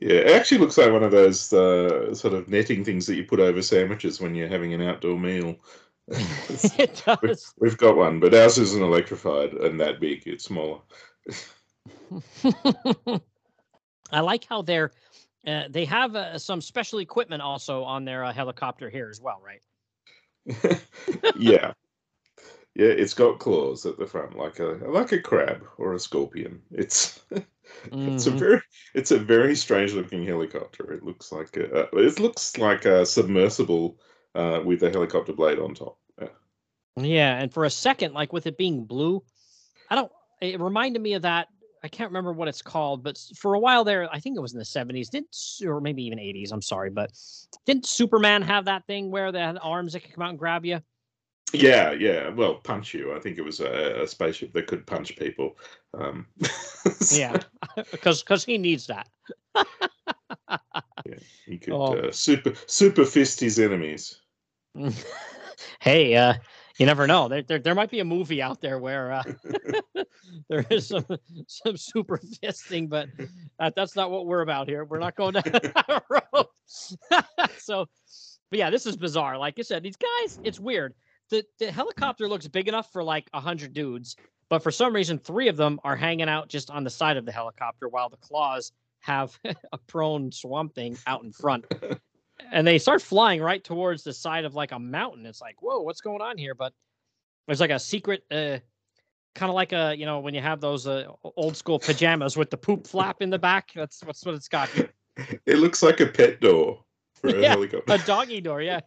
yeah, it actually looks like one of those uh, sort of netting things that you put over sandwiches when you're having an outdoor meal. it does. We've, we've got one, but ours isn't electrified and that big. It's smaller. I like how they're uh, they have uh, some special equipment also on their uh, helicopter here as well, right? yeah, yeah, it's got claws at the front, like a like a crab or a scorpion. It's mm-hmm. it's a mm-hmm. very it's a very strange looking helicopter. It looks like a, it looks like a submersible uh, with a helicopter blade on top. Yeah. yeah, and for a second, like with it being blue, I don't. It reminded me of that. I can't remember what it's called, but for a while there, I think it was in the seventies, didn't or maybe even eighties. I'm sorry, but didn't Superman have that thing where they had arms that could come out and grab you? Yeah, yeah. Well, punch you. I think it was a, a spaceship that could punch people. Um, yeah, because because he needs that. yeah, he could oh. uh, super super fist his enemies. hey, uh, you never know. There, there, there might be a movie out there where uh, there is some some super fisting, but that, that's not what we're about here. We're not going down that road. so, but yeah, this is bizarre. Like I said, these guys, it's weird the, the helicopter looks big enough for like a hundred dudes, but for some reason, three of them are hanging out just on the side of the helicopter while the claws have a prone swamp thing out in front. and they start flying right towards the side of like a mountain. It's like, whoa, what's going on here? But there's like a secret, uh, kind of like a you know when you have those uh, old school pajamas with the poop flap in the back. That's that's what it's got here. It looks like a pet door for a yeah, helicopter. A doggy door, yeah.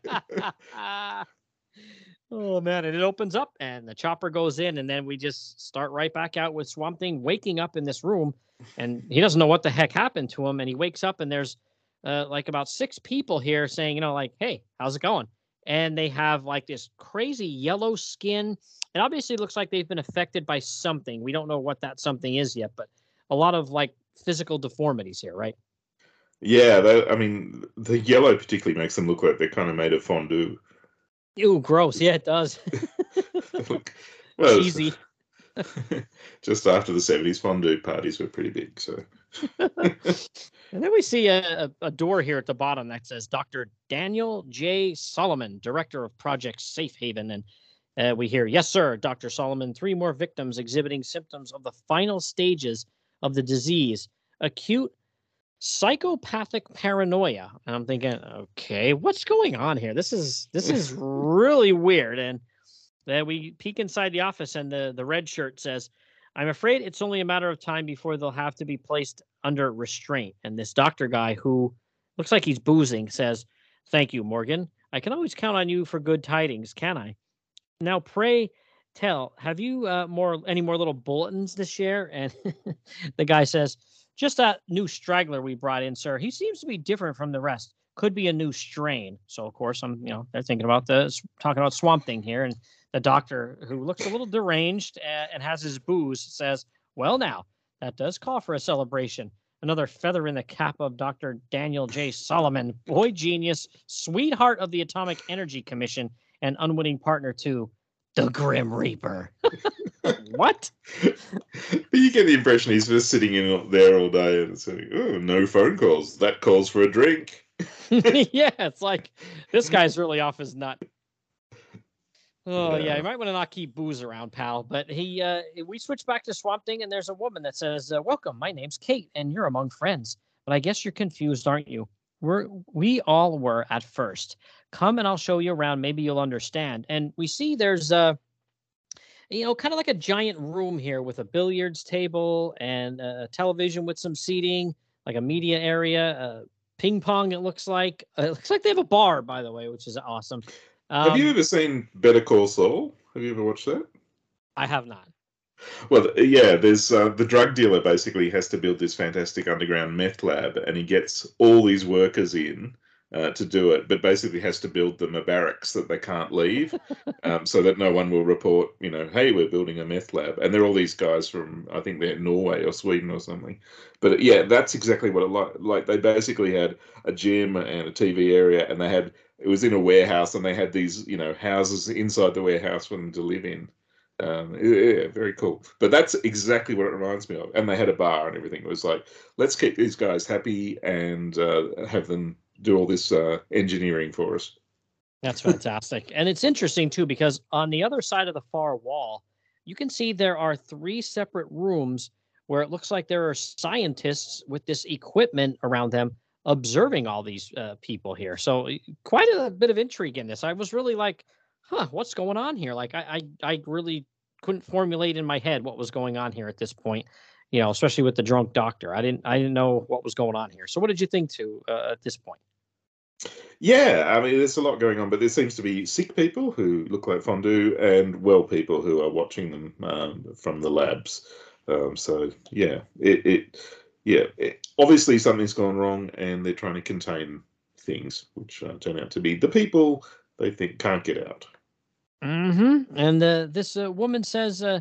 Oh man, and it opens up and the chopper goes in, and then we just start right back out with Swamp Thing waking up in this room, and he doesn't know what the heck happened to him, and he wakes up and there's uh, like about six people here saying, you know, like, hey, how's it going? And they have like this crazy yellow skin. It obviously looks like they've been affected by something. We don't know what that something is yet, but a lot of like physical deformities here, right? Yeah, that, I mean, the yellow particularly makes them look like they're kind of made of fondue. Ew, gross. Yeah, it does. well, Cheesy. just after the 70s, fondue parties were pretty big. So, and then we see a, a door here at the bottom that says Dr. Daniel J. Solomon, Director of Project Safe Haven. And uh, we hear, Yes, sir, Dr. Solomon, three more victims exhibiting symptoms of the final stages of the disease acute psychopathic paranoia. And I'm thinking, okay, what's going on here? This is this is really weird. And then we peek inside the office, and the the red shirt says, "I'm afraid it's only a matter of time before they'll have to be placed under restraint." And this doctor guy, who looks like he's boozing, says, "Thank you, Morgan. I can always count on you for good tidings, can I?" Now, pray tell, have you uh, more any more little bulletins to share? And the guy says, just that new straggler we brought in, sir. He seems to be different from the rest. Could be a new strain. So of course I'm, you know, they're thinking about the talking about Swamp Thing here, and The doctor, who looks a little deranged and, and has his booze, says, Well, now, that does call for a celebration. Another feather in the cap of Dr. Daniel J. Solomon, boy genius, sweetheart of the Atomic Energy Commission, and unwitting partner to the Grim Reaper. what? but you get the impression he's just sitting in there all day and saying, "Oh, no phone calls. That calls for a drink." yeah, it's like this guy's really off his nut. Oh yeah, yeah you might want to not keep booze around, pal. But he, uh, we switch back to Swamp Thing, and there's a woman that says, uh, "Welcome, my name's Kate, and you're among friends." But I guess you're confused, aren't you? We're we all were at first. Come and I'll show you around. Maybe you'll understand. And we see there's a, you know, kind of like a giant room here with a billiards table and a television with some seating, like a media area, uh, ping pong. It looks like. Uh, it looks like they have a bar, by the way, which is awesome. Um, have you um, ever seen Better Call Saul? Have you ever watched that? I have not. Well, yeah, there's uh, the drug dealer basically has to build this fantastic underground meth lab, and he gets all these workers in uh, to do it, but basically has to build them a barracks that they can't leave, um, so that no one will report, you know, hey, we're building a meth lab, and they're all these guys from I think they're Norway or Sweden or something. But yeah, that's exactly what it like. Like they basically had a gym and a TV area, and they had it was in a warehouse, and they had these you know houses inside the warehouse for them to live in. Um, yeah, very cool. But that's exactly what it reminds me of. And they had a bar and everything. It was like, let's keep these guys happy and uh, have them do all this uh, engineering for us. That's fantastic. and it's interesting too because on the other side of the far wall, you can see there are three separate rooms where it looks like there are scientists with this equipment around them observing all these uh, people here. So quite a bit of intrigue in this. I was really like, huh, what's going on here? Like I, I, I really couldn't formulate in my head what was going on here at this point. You know, especially with the drunk doctor. I didn't, I didn't know what was going on here. So what did you think to uh, at this point? Yeah, I mean, there's a lot going on, but there seems to be sick people who look like fondue and well people who are watching them um, from the labs. Um, so yeah, it, it yeah, it, obviously something's gone wrong, and they're trying to contain things, which uh, turn out to be the people they think can't get out. Mm-hmm. And uh, this uh, woman says, uh,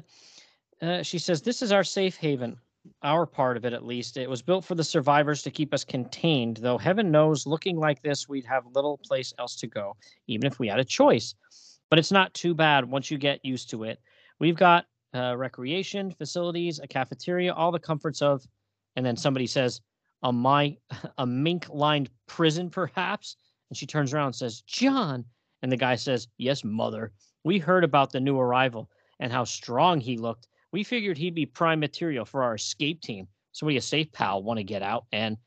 uh, she says, this is our safe haven, our part of it at least. It was built for the survivors to keep us contained, though heaven knows, looking like this, we'd have little place else to go, even if we had a choice. But it's not too bad once you get used to it. We've got uh, recreation facilities, a cafeteria, all the comforts of, and then somebody says, a my a mink lined prison, perhaps. And she turns around and says, John. And the guy says, Yes, mother. We heard about the new arrival and how strong he looked. We figured he'd be prime material for our escape team. So we a safe pal want to get out. And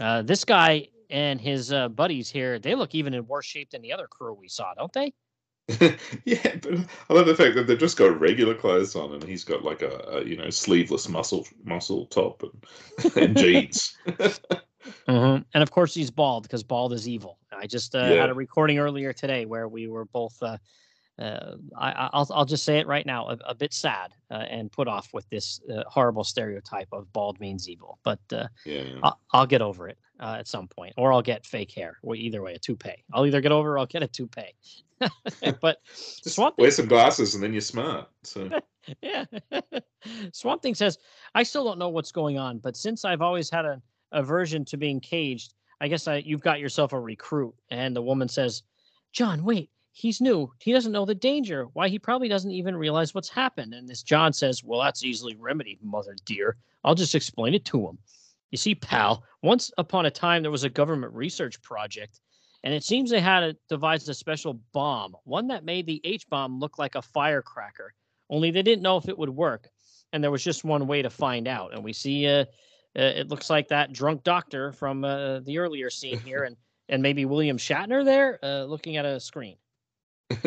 uh, this guy and his uh, buddies here, they look even in worse shape than the other crew we saw, don't they? yeah, but I love the fact that they've just got regular clothes on, and he's got like a, a you know sleeveless muscle muscle top and, and jeans. mm-hmm. And of course, he's bald because bald is evil. I just uh, yeah. had a recording earlier today where we were both uh, uh, I, will I'll just say it right now, a, a bit sad uh, and put off with this uh, horrible stereotype of bald means evil. But uh, yeah. I'll, I'll, get over it uh, at some point, or I'll get fake hair. Well, either way, a toupee. I'll either get over, or I'll get a toupee. but just Swamp wear some glasses, and then you're smart. So yeah, Swamp Thing says, "I still don't know what's going on, but since I've always had an aversion to being caged, I guess I, you've got yourself a recruit." And the woman says, "John, wait." he's new. He doesn't know the danger. Why he probably doesn't even realize what's happened. And this John says, Well, that's easily remedied, mother dear. I'll just explain it to him. You see, pal, once upon a time there was a government research project, and it seems they had a, devised a special bomb, one that made the H bomb look like a firecracker. Only they didn't know if it would work, and there was just one way to find out. And we see, uh, it looks like that drunk doctor from uh, the earlier scene here, and and maybe William Shatner there, uh, looking at a screen.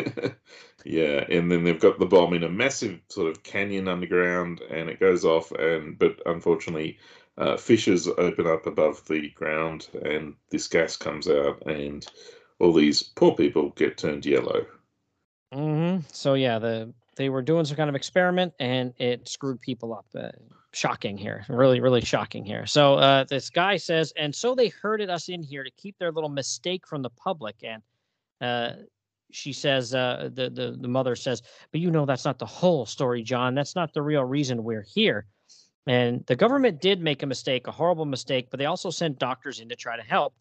yeah, and then they've got the bomb in a massive sort of canyon underground, and it goes off. And but unfortunately, uh, fissures open up above the ground, and this gas comes out, and all these poor people get turned yellow. Mm-hmm. So yeah, the they were doing some kind of experiment, and it screwed people up. Uh, shocking here, really, really shocking here. So uh, this guy says, and so they herded us in here to keep their little mistake from the public, and uh, she says, uh, the, the the mother says, but you know that's not the whole story, John. That's not the real reason we're here. And the government did make a mistake, a horrible mistake, but they also sent doctors in to try to help.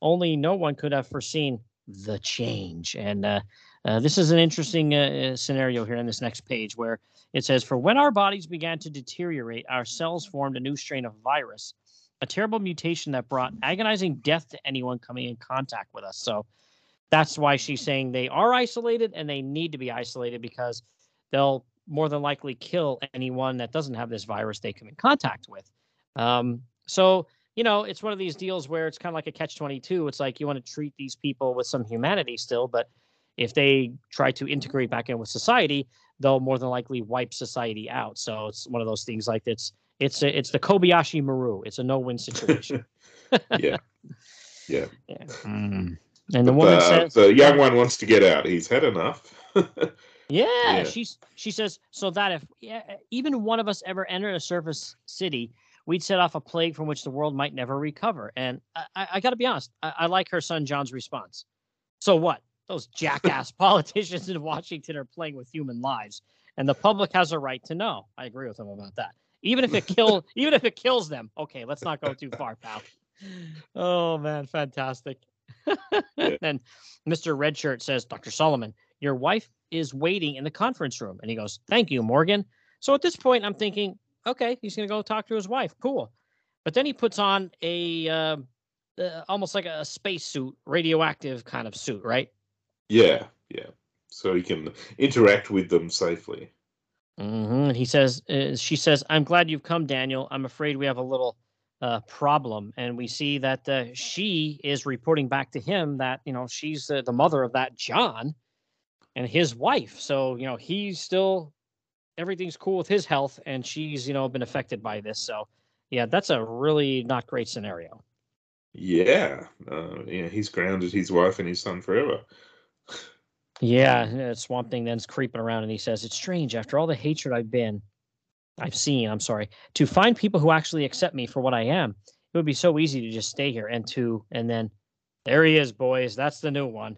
Only no one could have foreseen the change. And uh, uh, this is an interesting uh, uh, scenario here in this next page where it says, For when our bodies began to deteriorate, our cells formed a new strain of virus, a terrible mutation that brought agonizing death to anyone coming in contact with us. So that's why she's saying they are isolated and they need to be isolated because they'll more than likely kill anyone that doesn't have this virus they come in contact with. Um, so, you know, it's one of these deals where it's kind of like a catch 22. It's like you want to treat these people with some humanity still, but if they try to integrate back in with society, they'll more than likely wipe society out. So it's one of those things like it's it's a, it's the Kobayashi Maru. It's a no-win situation. yeah. Yeah. yeah. Mm. And the woman the, says the young one wants to get out. He's had enough. yeah, yeah, she's she says so that if yeah, even one of us ever entered a surface city, we'd set off a plague from which the world might never recover. And I, I got to be honest, I, I, like her son John's response. So what? Those jackass politicians in Washington are playing with human lives, and the public has a right to know. I agree with him about that. Even if it kill, even if it kills them. Okay, let's not go too far, pal. Oh man, fantastic. and Mr. Redshirt says, Dr. Solomon, your wife is waiting in the conference room. And he goes, Thank you, Morgan. So at this point, I'm thinking, okay, he's going to go talk to his wife. Cool. But then he puts on a uh, uh, almost like a space suit, radioactive kind of suit, right? Yeah, yeah. So he can interact with them safely. Mm-hmm. And he says, uh, she says, I'm glad you've come, Daniel. I'm afraid we have a little uh, problem. And we see that uh, she is reporting back to him that, you know, she's uh, the mother of that John and his wife. So, you know, he's still, everything's cool with his health and she's, you know, been affected by this. So, yeah, that's a really not great scenario. Yeah. Uh, yeah, he's grounded his wife and his son forever. Yeah, Swamp Thing then's creeping around and he says, It's strange. After all the hatred I've been, I've seen, I'm sorry, to find people who actually accept me for what I am. It would be so easy to just stay here and to, and then there he is, boys. That's the new one.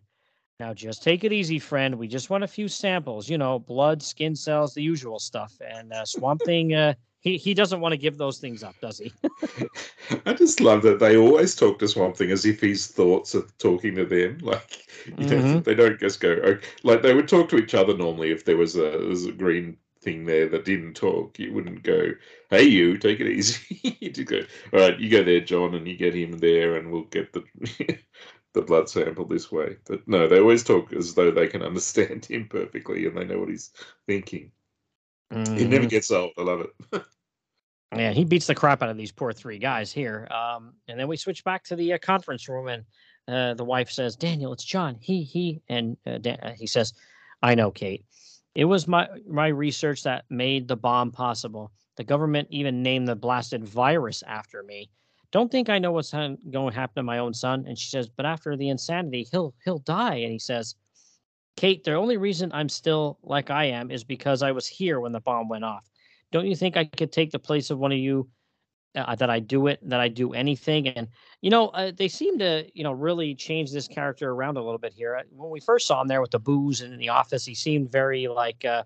Now just take it easy, friend. We just want a few samples, you know, blood, skin cells, the usual stuff. And uh, Swamp Thing, uh, he he doesn't want to give those things up, does he? I just love that they always talk to Swamp Thing as if his thoughts are talking to them. Like you mm-hmm. they don't just go oh, like they would talk to each other normally if there was a, there was a green thing there that didn't talk, you wouldn't go, "Hey, you, take it easy." you just go, "All right, you go there, John, and you get him there, and we'll get the the blood sample this way." But no, they always talk as though they can understand him perfectly and they know what he's thinking. Mm. It never mm-hmm. gets old. I love it. Yeah, he beats the crap out of these poor three guys here. Um, and then we switch back to the uh, conference room, and uh, the wife says, "Daniel, it's John." He he, and uh, Dan- uh, he says, "I know, Kate. It was my my research that made the bomb possible. The government even named the blasted virus after me. Don't think I know what's going to happen to my own son. And she says, but after the insanity, he'll he'll die. And he says, Kate, the only reason I'm still like I am is because I was here when the bomb went off. Don't you think I could take the place of one of you uh, that I do it, that I do anything. And, you know, uh, they seem to, you know, really change this character around a little bit here. Uh, when we first saw him there with the booze and in the office, he seemed very like, uh,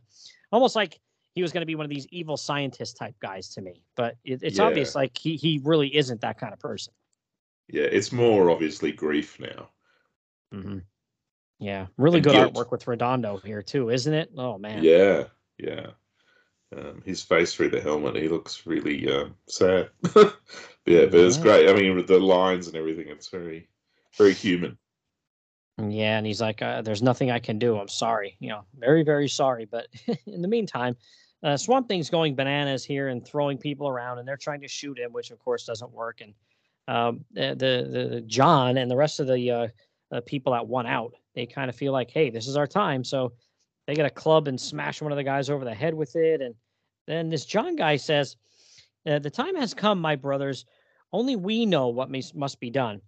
almost like he was going to be one of these evil scientist type guys to me. But it, it's yeah. obvious like he, he really isn't that kind of person. Yeah, it's more obviously grief now. Mm-hmm. Yeah, really and good guilt. artwork with Redondo here too, isn't it? Oh man. Yeah, yeah um, his face through the helmet. He looks really uh, sad. yeah, but it's great. I mean, with the lines and everything, it's very, very human. Yeah, and he's like, uh, "There's nothing I can do. I'm sorry. You know, very, very sorry." But in the meantime, uh, Swamp Thing's going bananas here and throwing people around, and they're trying to shoot him, which of course doesn't work. And um, the, the, the John and the rest of the uh, people that won out, they kind of feel like, "Hey, this is our time." So they get a club and smash one of the guys over the head with it. And then this John guy says, uh, The time has come, my brothers. Only we know what must be done.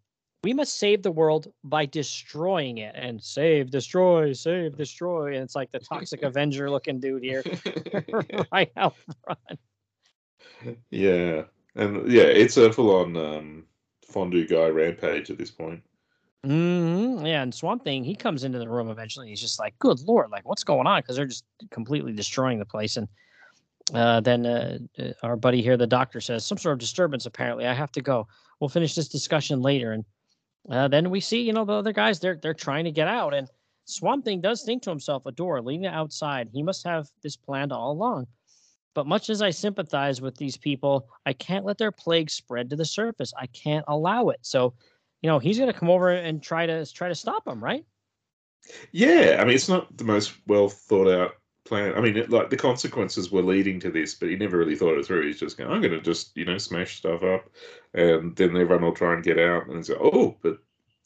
We must save the world by destroying it and save, destroy, save, destroy. And it's like the toxic Avenger looking dude here, right out front. Yeah. And yeah, it's a full on um, fondue guy rampage at this point. Mm-hmm. Yeah, and Swamp Thing, he comes into the room eventually. he's just like, "Good lord, like what's going on?" Because they're just completely destroying the place. And uh, then uh, uh, our buddy here, the doctor, says some sort of disturbance. Apparently, I have to go. We'll finish this discussion later. And uh, then we see, you know, the other guys. They're they're trying to get out, and Swamp Thing does think to himself, a door leading outside. He must have this planned all along. But much as I sympathize with these people, I can't let their plague spread to the surface. I can't allow it. So you know he's going to come over and try to try to stop him, right? Yeah, I mean it's not the most well thought out plan. I mean, it, like the consequences were leading to this, but he never really thought it through. He's just going, I'm going to just you know smash stuff up, and then everyone will try and get out, and like, oh, but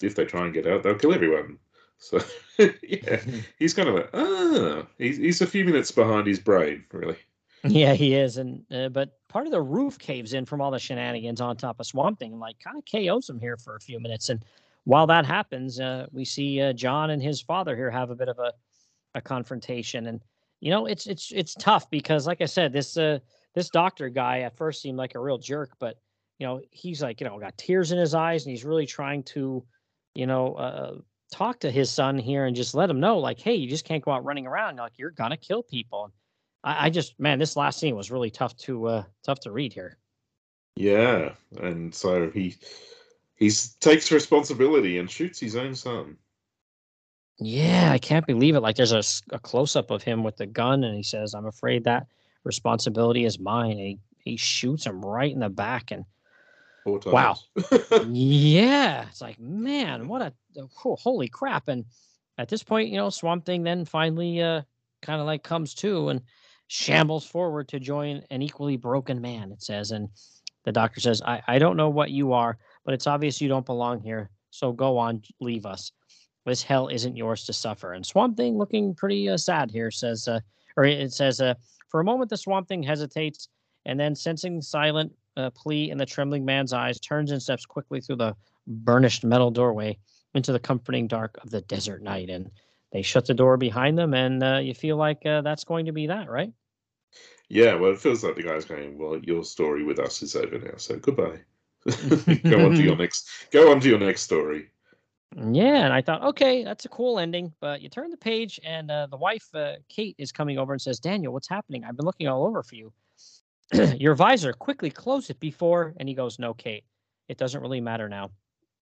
if they try and get out, they'll kill everyone. So yeah, he's kind of like, ah, he's he's a few minutes behind his brain, really. Yeah, he is, and uh, but part of the roof caves in from all the shenanigans on top of Swamp Thing, and like kind of KOs him here for a few minutes. And while that happens, uh, we see uh, John and his father here have a bit of a a confrontation, and you know it's it's it's tough because, like I said, this uh this doctor guy at first seemed like a real jerk, but you know he's like you know got tears in his eyes, and he's really trying to you know uh, talk to his son here and just let him know like, hey, you just can't go out running around like you're gonna kill people. I, I just man, this last scene was really tough to uh tough to read here. Yeah, and so he he takes responsibility and shoots his own son. Yeah, I can't believe it. Like there's a, a close up of him with the gun, and he says, "I'm afraid that responsibility is mine." And he he shoots him right in the back, and wow, yeah, it's like man, what a oh, holy crap! And at this point, you know, Swamp Thing then finally uh kind of like comes to, and shambles forward to join an equally broken man, it says. And the doctor says, I, I don't know what you are, but it's obvious you don't belong here. So go on, leave us. This hell isn't yours to suffer. And Swamp Thing, looking pretty uh, sad here, says, uh, or it says, uh, for a moment, the Swamp Thing hesitates, and then, sensing silent uh, plea in the trembling man's eyes, turns and steps quickly through the burnished metal doorway into the comforting dark of the desert night. And they shut the door behind them, and uh, you feel like uh, that's going to be that, right? Yeah, well, it feels like the guy's going, "Well, your story with us is over now, so goodbye. go on to your next. Go on to your next story." Yeah, and I thought, okay, that's a cool ending. But you turn the page, and uh, the wife, uh, Kate, is coming over and says, "Daniel, what's happening? I've been looking all over for you. your visor, quickly close it before." And he goes, "No, Kate, it doesn't really matter now.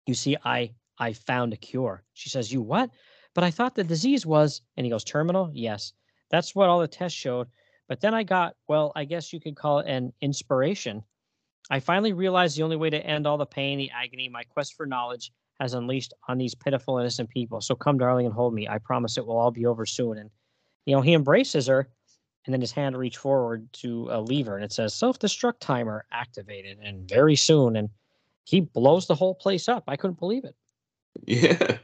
You see, I I found a cure." She says, "You what?" But I thought the disease was, and he goes, "Terminal? Yes, that's what all the tests showed." But then I got, well, I guess you could call it an inspiration. I finally realized the only way to end all the pain, the agony, my quest for knowledge has unleashed on these pitiful, innocent people. So come, darling, and hold me. I promise it will all be over soon. And, you know, he embraces her, and then his hand reached forward to a lever, and it says self destruct timer activated, and very soon. And he blows the whole place up. I couldn't believe it. Yeah.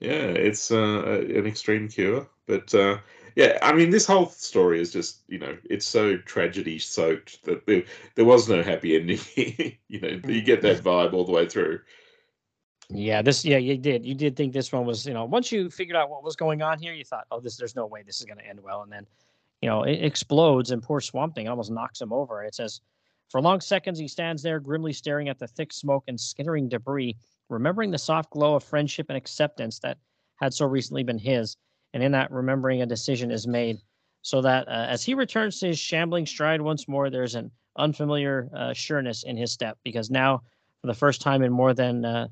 Yeah. It's uh, an extreme cure. But, uh, yeah, I mean, this whole story is just, you know, it's so tragedy soaked that there, there was no happy ending. you know, you get that vibe all the way through. Yeah, this, yeah, you did. You did think this one was, you know, once you figured out what was going on here, you thought, oh, this, there's no way this is going to end well. And then, you know, it explodes and poor Swamp Thing almost knocks him over. It says, for long seconds, he stands there grimly staring at the thick smoke and skittering debris, remembering the soft glow of friendship and acceptance that had so recently been his and in that remembering a decision is made so that uh, as he returns to his shambling stride once more there's an unfamiliar uh, sureness in his step because now for the first time in more than uh,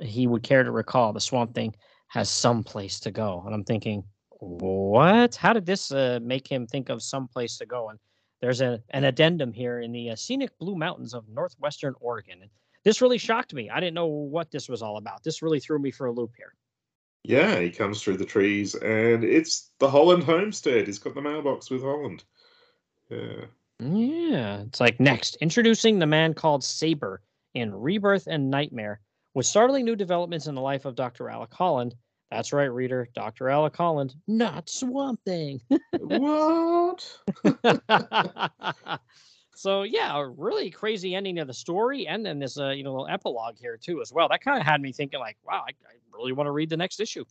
he would care to recall the swamp thing has some place to go. And i'm thinking what? How did this uh, make him think of some place to go? And there's a, an addendum here in the uh, scenic blue mountains of northwestern oregon this really shocked me i didn't know what this was all about this really threw me for a loop here yeah, he comes through the trees, and it's the Holland homestead. He's got the mailbox with Holland. Yeah. Yeah. It's like next, introducing the man called Saber in Rebirth and Nightmare, with startling new developments in the life of Dr. Alec Holland. That's right, reader. Dr. Alec Holland, not Swamp Thing. what? so yeah, a really crazy ending of the story, and then this uh, you know little epilogue here too as well. That kind of had me thinking like, wow, I, I really want to read the next issue.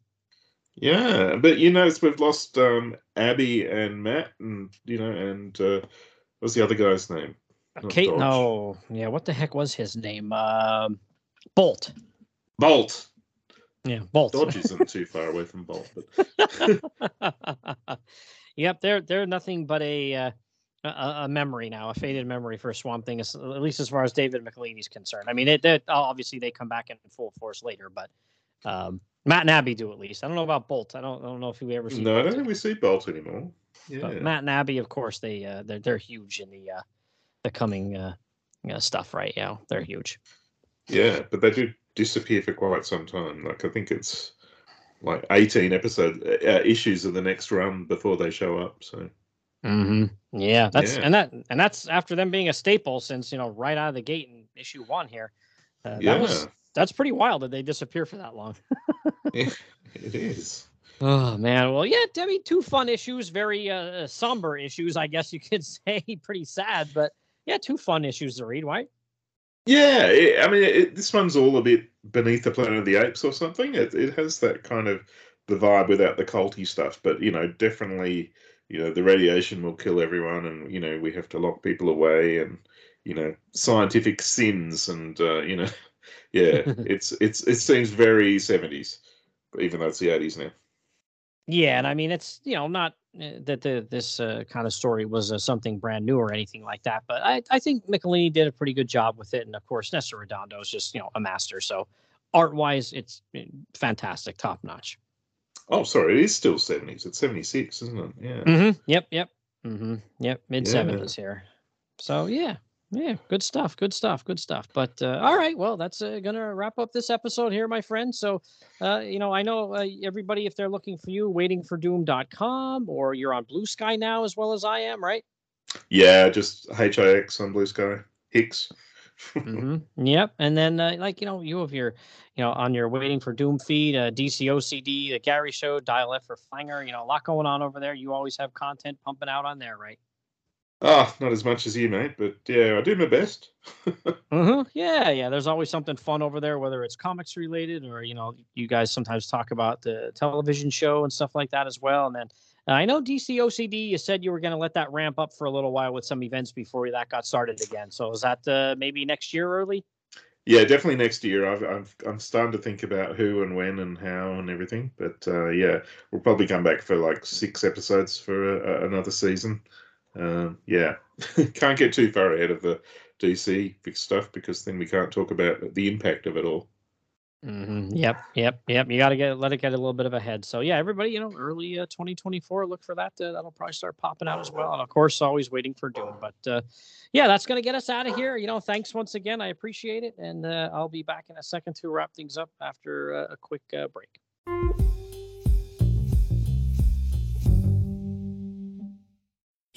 Yeah, but you notice we've lost um, Abby and Matt, and you know, and uh, what's the other guy's name? Uh, Kate. Dodge. No, yeah, what the heck was his name? Um, Bolt. Bolt. Yeah, Bolt. Dodge isn't too far away from Bolt, but yep, they're they're nothing but a, uh, a a memory now, a faded memory for a Swamp Thing, at least as far as David Michelinie's concerned. I mean, it, it obviously they come back in full force later, but um, Matt and Abby do at least. I don't know about Bolt. I don't I don't know if we ever see. No, Bolt I don't think we see Bolt anymore. Yeah. But Matt and Abby, of course, they uh, they're they're huge in the uh, the coming uh, uh, stuff, right? Yeah, they're huge. Yeah, but they do disappear for quite some time. Like I think it's like eighteen episode uh, issues of the next run before they show up. So. Mm-hmm. Yeah, that's Yeah. and that and that's after them being a staple since you know right out of the gate in issue one here. Uh, Yeah, was that's pretty wild that they disappear for that long. it is. Oh man, well yeah, Debbie, two fun issues, very uh, somber issues, I guess you could say, pretty sad, but yeah, two fun issues to read, right? Yeah, it, I mean, it, this one's all a bit beneath the Planet of the Apes or something. It, it has that kind of the vibe without the culty stuff, but you know, definitely, you know, the radiation will kill everyone, and you know, we have to lock people away, and you know, scientific sins, and uh, you know, yeah, it's it's it seems very seventies, even though it's the eighties now. Yeah, and I mean it's you know not uh, that the this uh, kind of story was uh, something brand new or anything like that, but I I think Michelinie did a pretty good job with it, and of course Nestor Redondo is just you know a master, so art wise it's uh, fantastic, top notch. Oh, sorry, it is still seventies. It's seventy six, isn't it? Yeah. Mm-hmm. Yep. Yep. Mm-hmm. Yep. Mid seventies here. So yeah, yeah, good stuff. Good stuff. Good stuff. But uh, all right, well, that's uh, gonna wrap up this episode here, my friend. So, uh, you know, I know uh, everybody if they're looking for you, waitingfordoom.com, or you're on Bluesky now as well as I am, right? Yeah, just HIX on Bluesky. Hicks. Mm-hmm. Yep. And then, uh, like, you know, you have your, you know, on your Waiting for Doom feed, uh, DCOCD, the Gary Show, Dial F for Flanger, you know, a lot going on over there. You always have content pumping out on there, right? Ah, not as much as you, mate, but yeah, I do my best. Mm-hmm. Yeah, yeah. There's always something fun over there, whether it's comics related or you know, you guys sometimes talk about the television show and stuff like that as well. And then I know DC OCD. You said you were going to let that ramp up for a little while with some events before that got started again. So is that uh, maybe next year early? Yeah, definitely next year. I've I'm starting to think about who and when and how and everything. But uh, yeah, we'll probably come back for like six episodes for uh, another season. Um, yeah, can't get too far ahead of the DC stuff because then we can't talk about the impact of it all. Mm-hmm. Yep, yep, yep. You got to get let it get a little bit of a head. So yeah, everybody, you know, early uh, 2024, look for that. Uh, that'll probably start popping out as well. And of course, always waiting for Doom. But uh, yeah, that's gonna get us out of here. You know, thanks once again. I appreciate it, and uh, I'll be back in a second to wrap things up after uh, a quick uh, break.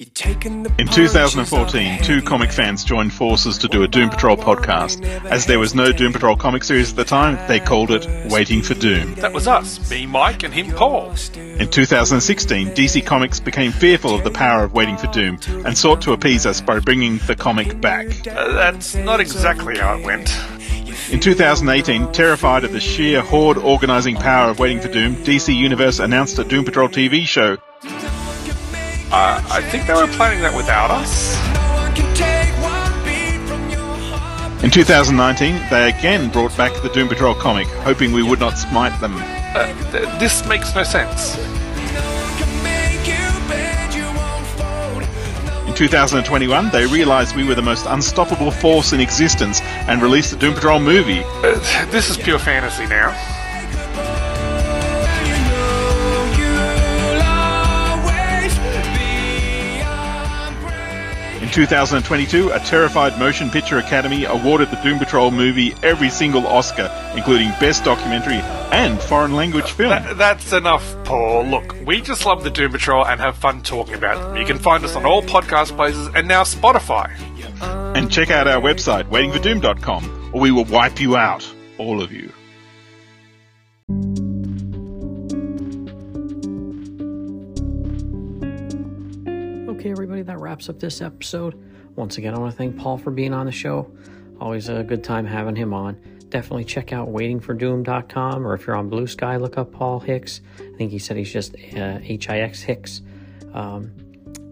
In 2014, two comic fans joined forces to do a Doom Patrol podcast. As there was no Doom Patrol comic series at the time, they called it Waiting for Doom. That was us, me, Mike, and him, Paul. In 2016, DC Comics became fearful of the power of Waiting for Doom and sought to appease us by bringing the comic back. Uh, that's not exactly how it went. In 2018, terrified of the sheer horde organizing power of Waiting for Doom, DC Universe announced a Doom Patrol TV show. Uh, I think they were planning that without us. In 2019, they again brought back the Doom Patrol comic, hoping we would not smite them. Uh, th- this makes no sense. In 2021, they realized we were the most unstoppable force in existence and released the Doom Patrol movie. Uh, this is pure fantasy now. 2022, a Terrified Motion Picture Academy awarded the Doom Patrol movie every single Oscar, including Best Documentary and Foreign Language Film. Th- that's enough, Paul. Look, we just love the Doom Patrol and have fun talking about them. You can find us on all podcast places and now Spotify. And check out our website, waitingfordoom.com, or we will wipe you out, all of you. That wraps up this episode. Once again, I want to thank Paul for being on the show. Always a good time having him on. Definitely check out waitingfordoom.com, or if you're on Bluesky, look up Paul Hix. I think he said he's just uh, H-I-X Hicks um,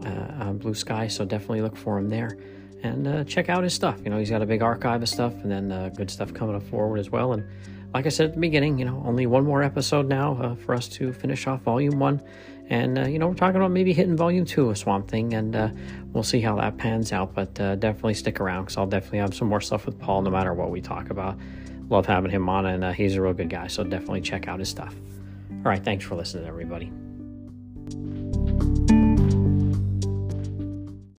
uh, Bluesky, so definitely look for him there. And uh, check out his stuff. You know, he's got a big archive of stuff, and then uh, good stuff coming up forward as well. And like I said at the beginning, you know, only one more episode now uh, for us to finish off Volume One, and uh, you know, we're talking about maybe hitting Volume Two of Swamp Thing, and uh, we'll see how that pans out. But uh, definitely stick around because I'll definitely have some more stuff with Paul, no matter what we talk about. Love having him on, and uh, he's a real good guy, so definitely check out his stuff. All right, thanks for listening, everybody.